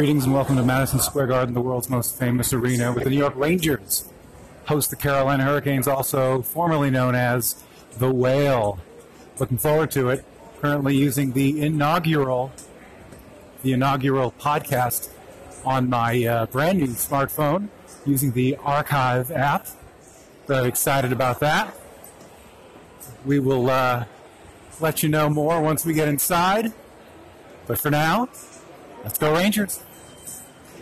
Greetings and welcome to Madison Square Garden, the world's most famous arena, with the New York Rangers host the Carolina Hurricanes, also formerly known as the Whale. Looking forward to it. Currently using the inaugural, the inaugural podcast on my uh, brand new smartphone, using the Archive app. Very excited about that. We will uh, let you know more once we get inside. But for now, let's go Rangers.